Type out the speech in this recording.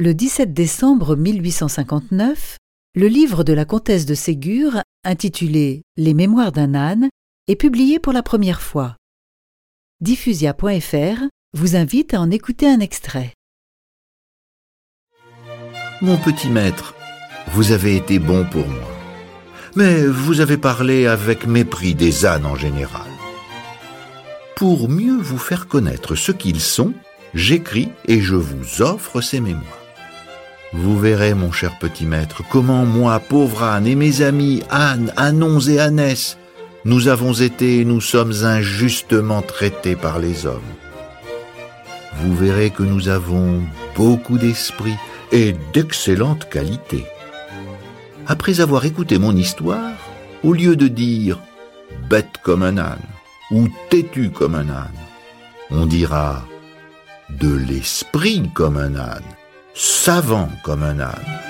Le 17 décembre 1859, le livre de la comtesse de Ségur, intitulé Les Mémoires d'un âne, est publié pour la première fois. Diffusia.fr vous invite à en écouter un extrait. Mon petit maître, vous avez été bon pour moi, mais vous avez parlé avec mépris des ânes en général. Pour mieux vous faire connaître ce qu'ils sont, j'écris et je vous offre ces mémoires. Vous verrez, mon cher petit maître, comment moi, pauvre âne, et mes amis Anne, Annons et Annès, nous avons été et nous sommes injustement traités par les hommes. Vous verrez que nous avons beaucoup d'esprit et d'excellentes qualités. Après avoir écouté mon histoire, au lieu de dire bête comme un âne ou têtu comme un âne, on dira de l'esprit comme un âne savant comme un âne.